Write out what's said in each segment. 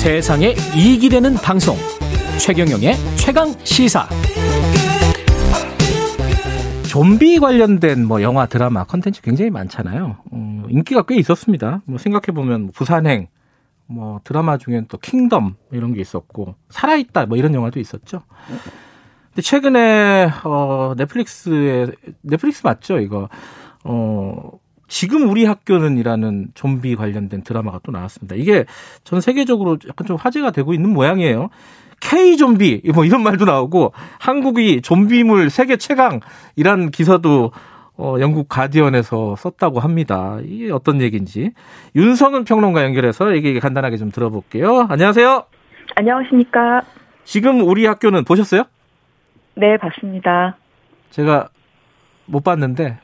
세상에 이익이 되는 방송. 최경영의 최강 시사. 좀비 관련된 뭐 영화 드라마 컨텐츠 굉장히 많잖아요. 어, 인기가 꽤 있었습니다. 뭐 생각해 보면 부산행 뭐 드라마 중엔 또 킹덤 이런 게 있었고 살아있다 뭐 이런 영화도 있었죠. 근데 최근에 어 넷플릭스에 넷플릭스 맞죠 이거? 어 지금 우리 학교는이라는 좀비 관련된 드라마가 또 나왔습니다. 이게 전 세계적으로 약간 좀 화제가 되고 있는 모양이에요. K 좀비 뭐 이런 말도 나오고 한국이 좀비물 세계 최강 이란 기사도 어, 영국 가디언에서 썼다고 합니다. 이게 어떤 얘기인지 윤성은 평론가 연결해서 얘기 간단하게 좀 들어볼게요. 안녕하세요. 안녕하십니까. 지금 우리 학교는 보셨어요? 네, 봤습니다. 제가 못 봤는데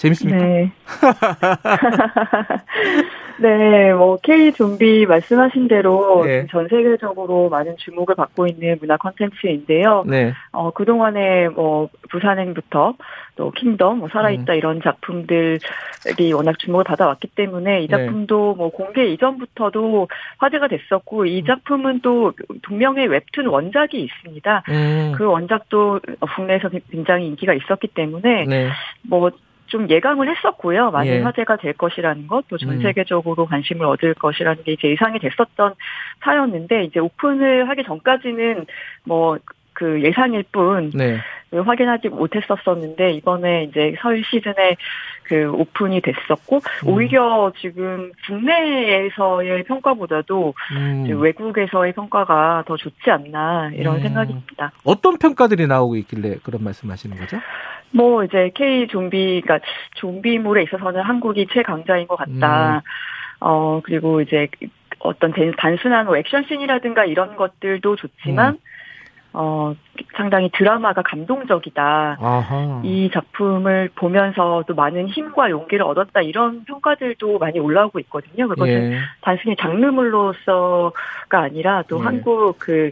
재밌습니까? 네. 네, 뭐 K 좀비 말씀하신 대로 네. 전 세계적으로 많은 주목을 받고 있는 문화 콘텐츠인데요. 네. 어, 그동안에 뭐 부산행부터 또 킹덤, 뭐 음. 살아있다 이런 작품들이 워낙 주목을 받아왔기 때문에 이 네. 작품도 뭐 공개 이전부터도 화제가 됐었고 음. 이 작품은 또 동명의 웹툰 원작이 있습니다. 음. 그 원작도 국내에서 굉장히 인기가 있었기 때문에 네. 뭐 좀 예감을 했었고요. 많은 예. 화제가 될 것이라는 것, 또전 음. 세계적으로 관심을 얻을 것이라는 게 이제 예상이 됐었던 사였는데 이제 오픈을 하기 전까지는 뭐 그 예상일 뿐 네. 확인하지 못했었었는데 이번에 이제 설 시즌에 그 오픈이 됐었고 음. 오히려 지금 국내에서의 평가보다도 음. 외국에서의 평가가 더 좋지 않나 이런 음. 생각이 듭니다. 어떤 평가들이 나오고 있길래 그런 말씀하시는 거죠? 뭐 이제 K 좀비, 그러니까 좀비물에 있어서는 한국이 최강자인 것 같다. 음. 어 그리고 이제 어떤 제- 단순한 뭐 액션씬이라든가 이런 것들도 좋지만 음. 어 상당히 드라마가 감동적이다. 아하. 이 작품을 보면서 또 많은 힘과 용기를 얻었다 이런 평가들도 많이 올라오고 있거든요. 그것은 예. 단순히 장르물로서가 아니라 또 예. 한국 그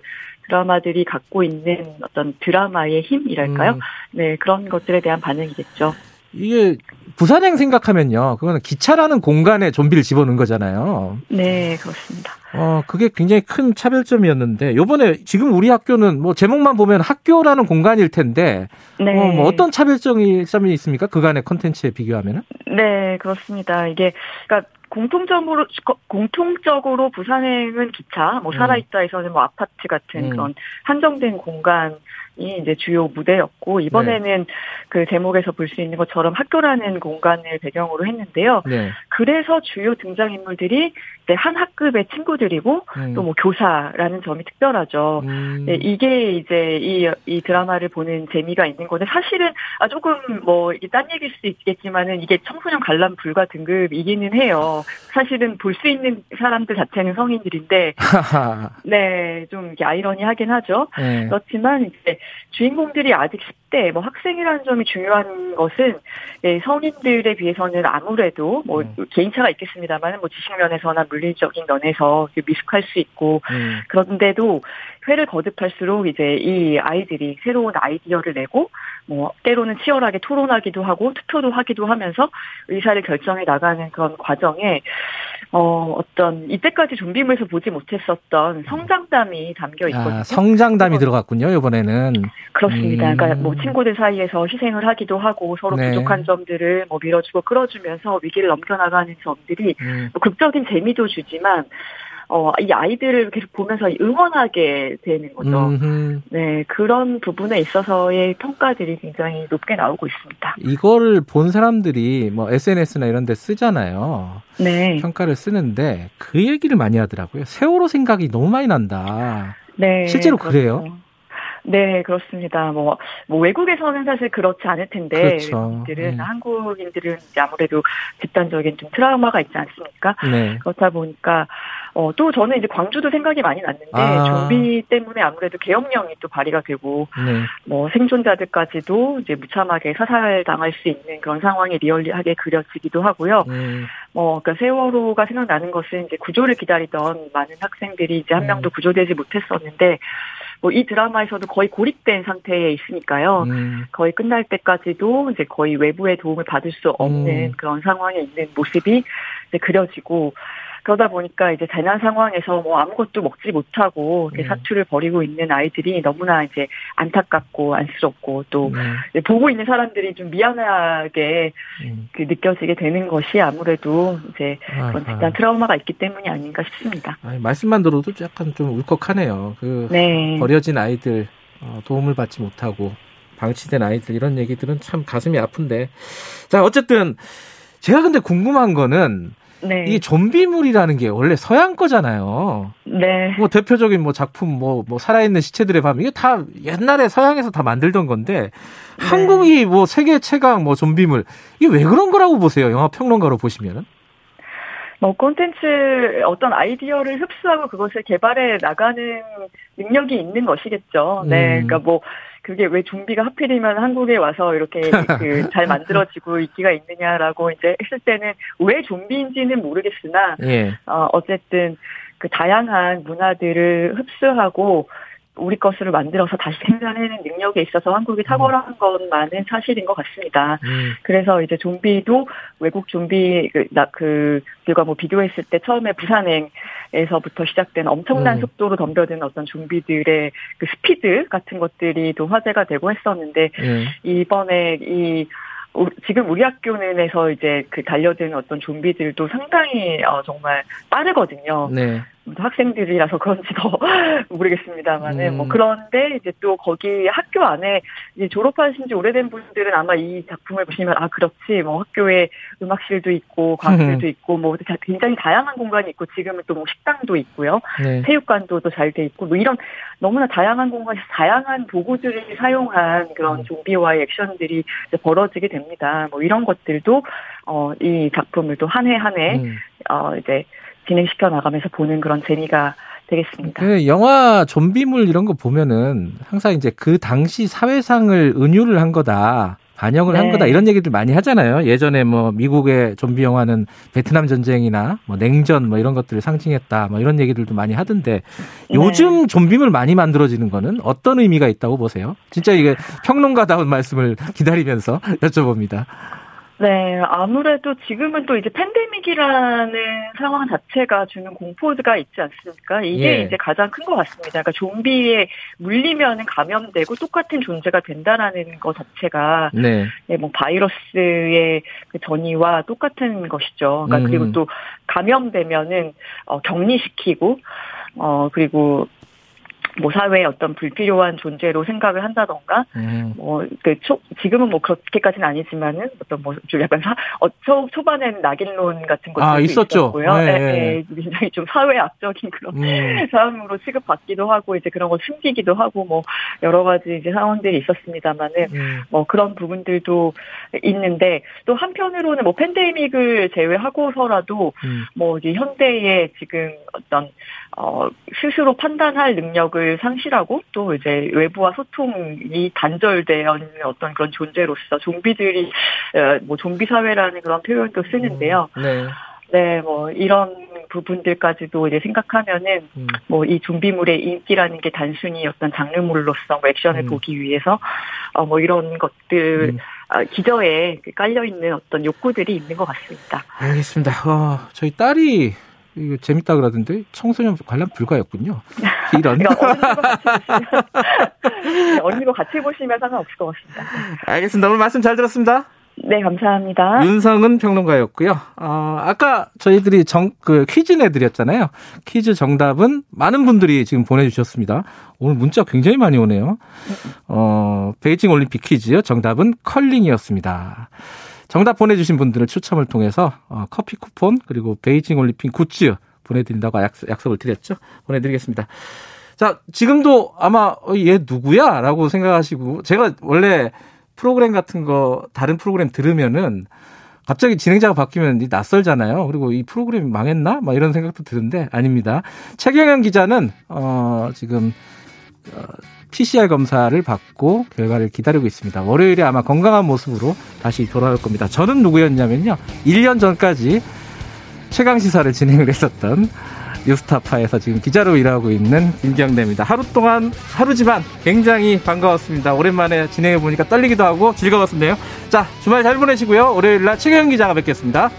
드라마들이 갖고 있는 어떤 드라마의 힘이랄까요? 음. 네, 그런 것들에 대한 반응이겠죠. 이게 부산행 생각하면요. 그거는 기차라는 공간에 좀비를 집어넣은 거잖아요. 네, 그렇습니다. 어, 그게 굉장히 큰 차별점이었는데 요번에 지금 우리 학교는 뭐 제목만 보면 학교라는 공간일 텐데 네. 어, 뭐 어떤 차별점이 점이 있습니까? 그간의 컨텐츠에 비교하면은? 네, 그렇습니다. 이게 그러니까 공통적으로 공통적으로 부산행은 기차, 뭐 음. 살아있다에서는 뭐 아파트 같은 음. 그런 한정된 공간 이 이제 주요 무대였고 이번에는 네. 그 제목에서 볼 수 있는 것처럼 학교라는 공간을 배경으로 했는데요. 네. 그래서 주요 등장 인물들이 한 학급의 친구들이고 음. 또뭐 교사라는 점이 특별하죠. 음. 네, 이게 이제 이, 이 드라마를 보는 재미가 있는 건데 사실은 아 조금 뭐 이게 딴 얘기일 수도 있겠지만은 이게 청소년 관람 불가 등급이기는 해요. 사실은 볼 수 있는 사람들 자체는 성인들인데. 네, 좀 이렇게 아이러니하긴 하죠. 네. 그렇지만 이제 주인공들이 아직 10대, 뭐 학생이라는 점이 중요한 것은 네, 성인들에 비해서는 아무래도 뭐 음. 개인차가 있겠습니다만 뭐 지식 면에서나 물리적인 면에서 미숙할 수 있고 음. 그런데도 회를 거듭할수록 이제 이 아이들이 새로운 아이디어를 내고 뭐 때로는 치열하게 토론하기도 하고 투표도 하기도 하면서 의사를 결정해 나가는 그런 과정에 어 어떤 이때까지 좀비물에서 보지 못했었던 성장담이 담겨 있거든요. 아, 성장담이 그래서- 들어갔군요, 이번에는. 그렇습니다. 음. 그러니까 뭐 친구들 사이에서 희생을 하기도 하고 서로 네. 부족한 점들을 뭐 밀어주고 끌어주면서 위기를 넘겨나가는 점들이 음. 뭐 극적인 재미도 주지만 어, 이 아이들을 계속 보면서 응원하게 되는 거죠. 음흠. 네, 그런 부분에 있어서의 평가들이 굉장히 높게 나오고 있습니다. 이거를 본 사람들이 뭐 SNS나 이런 데 쓰잖아요. 네. 평가를 쓰는데 그 얘기를 많이 하더라고요. 세월호 생각이 너무 많이 난다. 네. 실제로 그렇죠. 그래요? 네, 그렇습니다. 뭐, 뭐, 외국에서는 사실 그렇지 않을 텐데, 그렇죠. 외국인들은, 네. 한국인들은 이제 아무래도 집단적인 좀 트라우마가 있지 않습니까? 네. 그렇다 보니까, 어, 또 저는 이제 광주도 생각이 많이 났는데, 아. 좀비 때문에 아무래도 계엄령이 또 발의가 되고, 네. 뭐 생존자들까지도 이제 무참하게 사살당할 수 있는 그런 상황이 리얼리하게 그려지기도 하고요. 음, 뭐, 그러니까 세월호가 생각나는 것은 이제 구조를 기다리던 많은 학생들이 이제 한 음. 명도 구조되지 못했었는데, 뭐 이 드라마에서도 거의 고립된 상태에 있으니까요. 음, 거의 끝날 때까지도 이제 거의 외부의 도움을 받을 수 없는 음. 그런 상황에 있는 모습이 이제 그려지고, 그러다 보니까 이제 재난 상황에서 뭐 아무것도 먹지 못하고 음. 사투를 벌이고 있는 아이들이 너무나 이제 안타깝고 안쓰럽고 또 음. 보고 있는 사람들이 좀 미안하게 음. 그 느껴지게 되는 것이 아무래도 이제 그런 집단 트라우마가 있기 때문이 아닌가 싶습니다. 아니, 말씀만 들어도 약간 좀 울컥하네요. 그 네. 버려진 아이들 어, 도움을 받지 못하고 방치된 아이들 이런 얘기들은 참 가슴이 아픈데 자 어쨌든 제가 근데 궁금한 거는 네. 이 좀비물이라는 게 원래 서양 거잖아요. 네. 뭐 대표적인 뭐 작품 뭐, 뭐 살아있는 시체들의 밤 이게 다 옛날에 서양에서 다 만들던 건데 네. 한국이 뭐 세계 최강 뭐 좀비물 이게 왜 그런 거라고 보세요? 영화 평론가로 보시면은? 뭐 콘텐츠 어떤 아이디어를 흡수하고 그것을 개발해 나가는 능력이 있는 것이겠죠. 네. 음. 그러니까 뭐 그게 왜 좀비가 하필이면 한국에 와서 이렇게 그 잘 만들어지고 있기가 있느냐라고 이제 했을 때는 왜 좀비인지는 모르겠으나 예. 어 어쨌든 그 다양한 문화들을 흡수하고 우리 것으로 만들어서 다시 생산해내는 능력에 있어서 한국이 탁월한 음. 것만은 사실인 것 같습니다. 음. 그래서 이제 좀비도 외국 좀비 그, 나, 그 들과 뭐 비교했을 때 처음에 부산행에서부터 시작된 엄청난 음. 속도로 덤벼드는 어떤 좀비들의 그 스피드 같은 것들이 또 화제가 되고 했었는데 음. 이번에 이 지금 우리 학교는에서 이제 그 달려드는 어떤 좀비들도 상당히 어 정말 빠르거든요. 네. 학생들이라서 그런지 더 모르겠습니다만은 뭐 음. 뭐 그런데 이제 또 거기 학교 안에 이제 졸업하신 지 오래된 분들은 아마 이 작품을 보시면 아 그렇지 뭐 학교에 음악실도 있고 과학실도 음. 있고 뭐 굉장히 다양한 공간이 있고 지금은 또 뭐 식당도 있고요 네. 체육관도 또 잘 돼 있고 뭐 이런 너무나 다양한 공간에서 다양한 도구들을 사용한 그런 음. 좀비와의 액션들이 벌어지게 됩니다 뭐 이런 것들도 어 이 작품을 또 한 해 한해 음. 어 이제 진행시켜 나가면서 보는 그런 재미가 되겠습니다. 그 영화 좀비물 이런 거 보면은 항상 이제 그 당시 사회상을 은유를 한 거다. 반영을 네. 한 거다 이런 얘기들 많이 하잖아요. 예전에 뭐 미국의 좀비 영화는 베트남 전쟁이나 뭐 냉전 뭐 이런 것들을 상징했다. 뭐 이런 얘기들도 많이 하던데 네. 요즘 좀비물 많이 만들어지는 거는 어떤 의미가 있다고 보세요? 진짜 이게 평론가다운 말씀을 기다리면서 여쭤봅니다. 네, 아무래도 지금은 또 이제 팬데믹이라는 상황 자체가 주는 공포가 있지 않습니까? 이게 예. 이제 가장 큰 것 같습니다. 그러니까 좀비에 물리면은 감염되고 똑같은 존재가 된다라는 것 자체가 네, 네뭐 바이러스의 그 전이와 똑같은 것이죠. 그러니까 음. 그리고 또 감염되면은 어, 격리시키고 어 그리고 뭐 사회의 어떤 불필요한 존재로 생각을 한다던가 음. 뭐그 지금은 뭐 그렇게까지는 아니지만은 어떤 뭐 좀 약간 사, 어, 초, 초반에는 낙인론 같은 것도 아, 있었죠. 고요 네, 네. 네, 굉장히 좀 사회 악적인 그런 음. 사람으로 취급받기도 하고 이제 그런 걸 숨기기도 하고 뭐 여러 가지 이제 상황들이 있었습니다만은 음. 뭐 그런 부분들도 있는데 또 한편으로는 뭐 팬데믹을 제외하고서라도 음. 뭐 이제 현대의 지금 어떤 어, 스스로 판단할 능력을 상실하고 또 이제 외부와 소통이 단절되어 있는 어떤 그런 존재로서 좀비들이 어, 뭐 좀비 사회라는 그런 표현도 쓰는데요. 음, 네. 네, 뭐 이런 부분들까지도 이제 생각하면은 음. 뭐이 좀비물의 인기라는 게 단순히 어떤 장르물로서 뭐 액션을 음. 보기 위해서 어 뭐 이런 것들 음. 아, 기저에 깔려 있는 어떤 욕구들이 있는 것 같습니다. 알겠습니다. 어, 저희 딸이 이거 재밌다 그러던데 청소년 관람 불가였군요. 이런. 언니가 같이 보시면 상관없을 것 같습니다. 알겠습니다. 오늘 말씀 잘 들었습니다. 네, 감사합니다. 윤성은 평론가였고요. 어, 아까 저희들이 정, 그 퀴즈 내드렸잖아요. 퀴즈 정답은 많은 분들이 지금 보내주셨습니다. 오늘 문자 굉장히 많이 오네요. 어, 베이징 올림픽 퀴즈 정답은 컬링이었습니다. 정답 보내주신 분들을 추첨을 통해서 어, 커피 쿠폰 그리고 베이징 올림픽 굿즈 보내드린다고 약속, 을 드렸죠. 보내드리겠습니다. 자, 지금도 아마 어, 얘 누구야? 라고 생각하시고 제가 원래 프로그램 같은 거 다른 프로그램 들으면은 갑자기 진행자가 바뀌면 낯설잖아요. 그리고 이 프로그램이 망했나? 막 이런 생각도 드는데 아닙니다. 최경영 기자는 어 지금 어 PCR 검사를 받고 결과를 기다리고 있습니다. 월요일에 아마 건강한 모습으로 다시 돌아올 겁니다. 저는 누구였냐면요. 1년 전까지 최강 시사를 진행을 했었던 뉴스타파에서 지금 기자로 일하고 있는 김경래입니다. 하루 동안 하루지만 굉장히 반가웠습니다. 오랜만에 진행해 보니까 떨리기도 하고 즐거웠었네요. 자, 주말 잘 보내시고요. 월요일 날 최경 기자가 뵙겠습니다.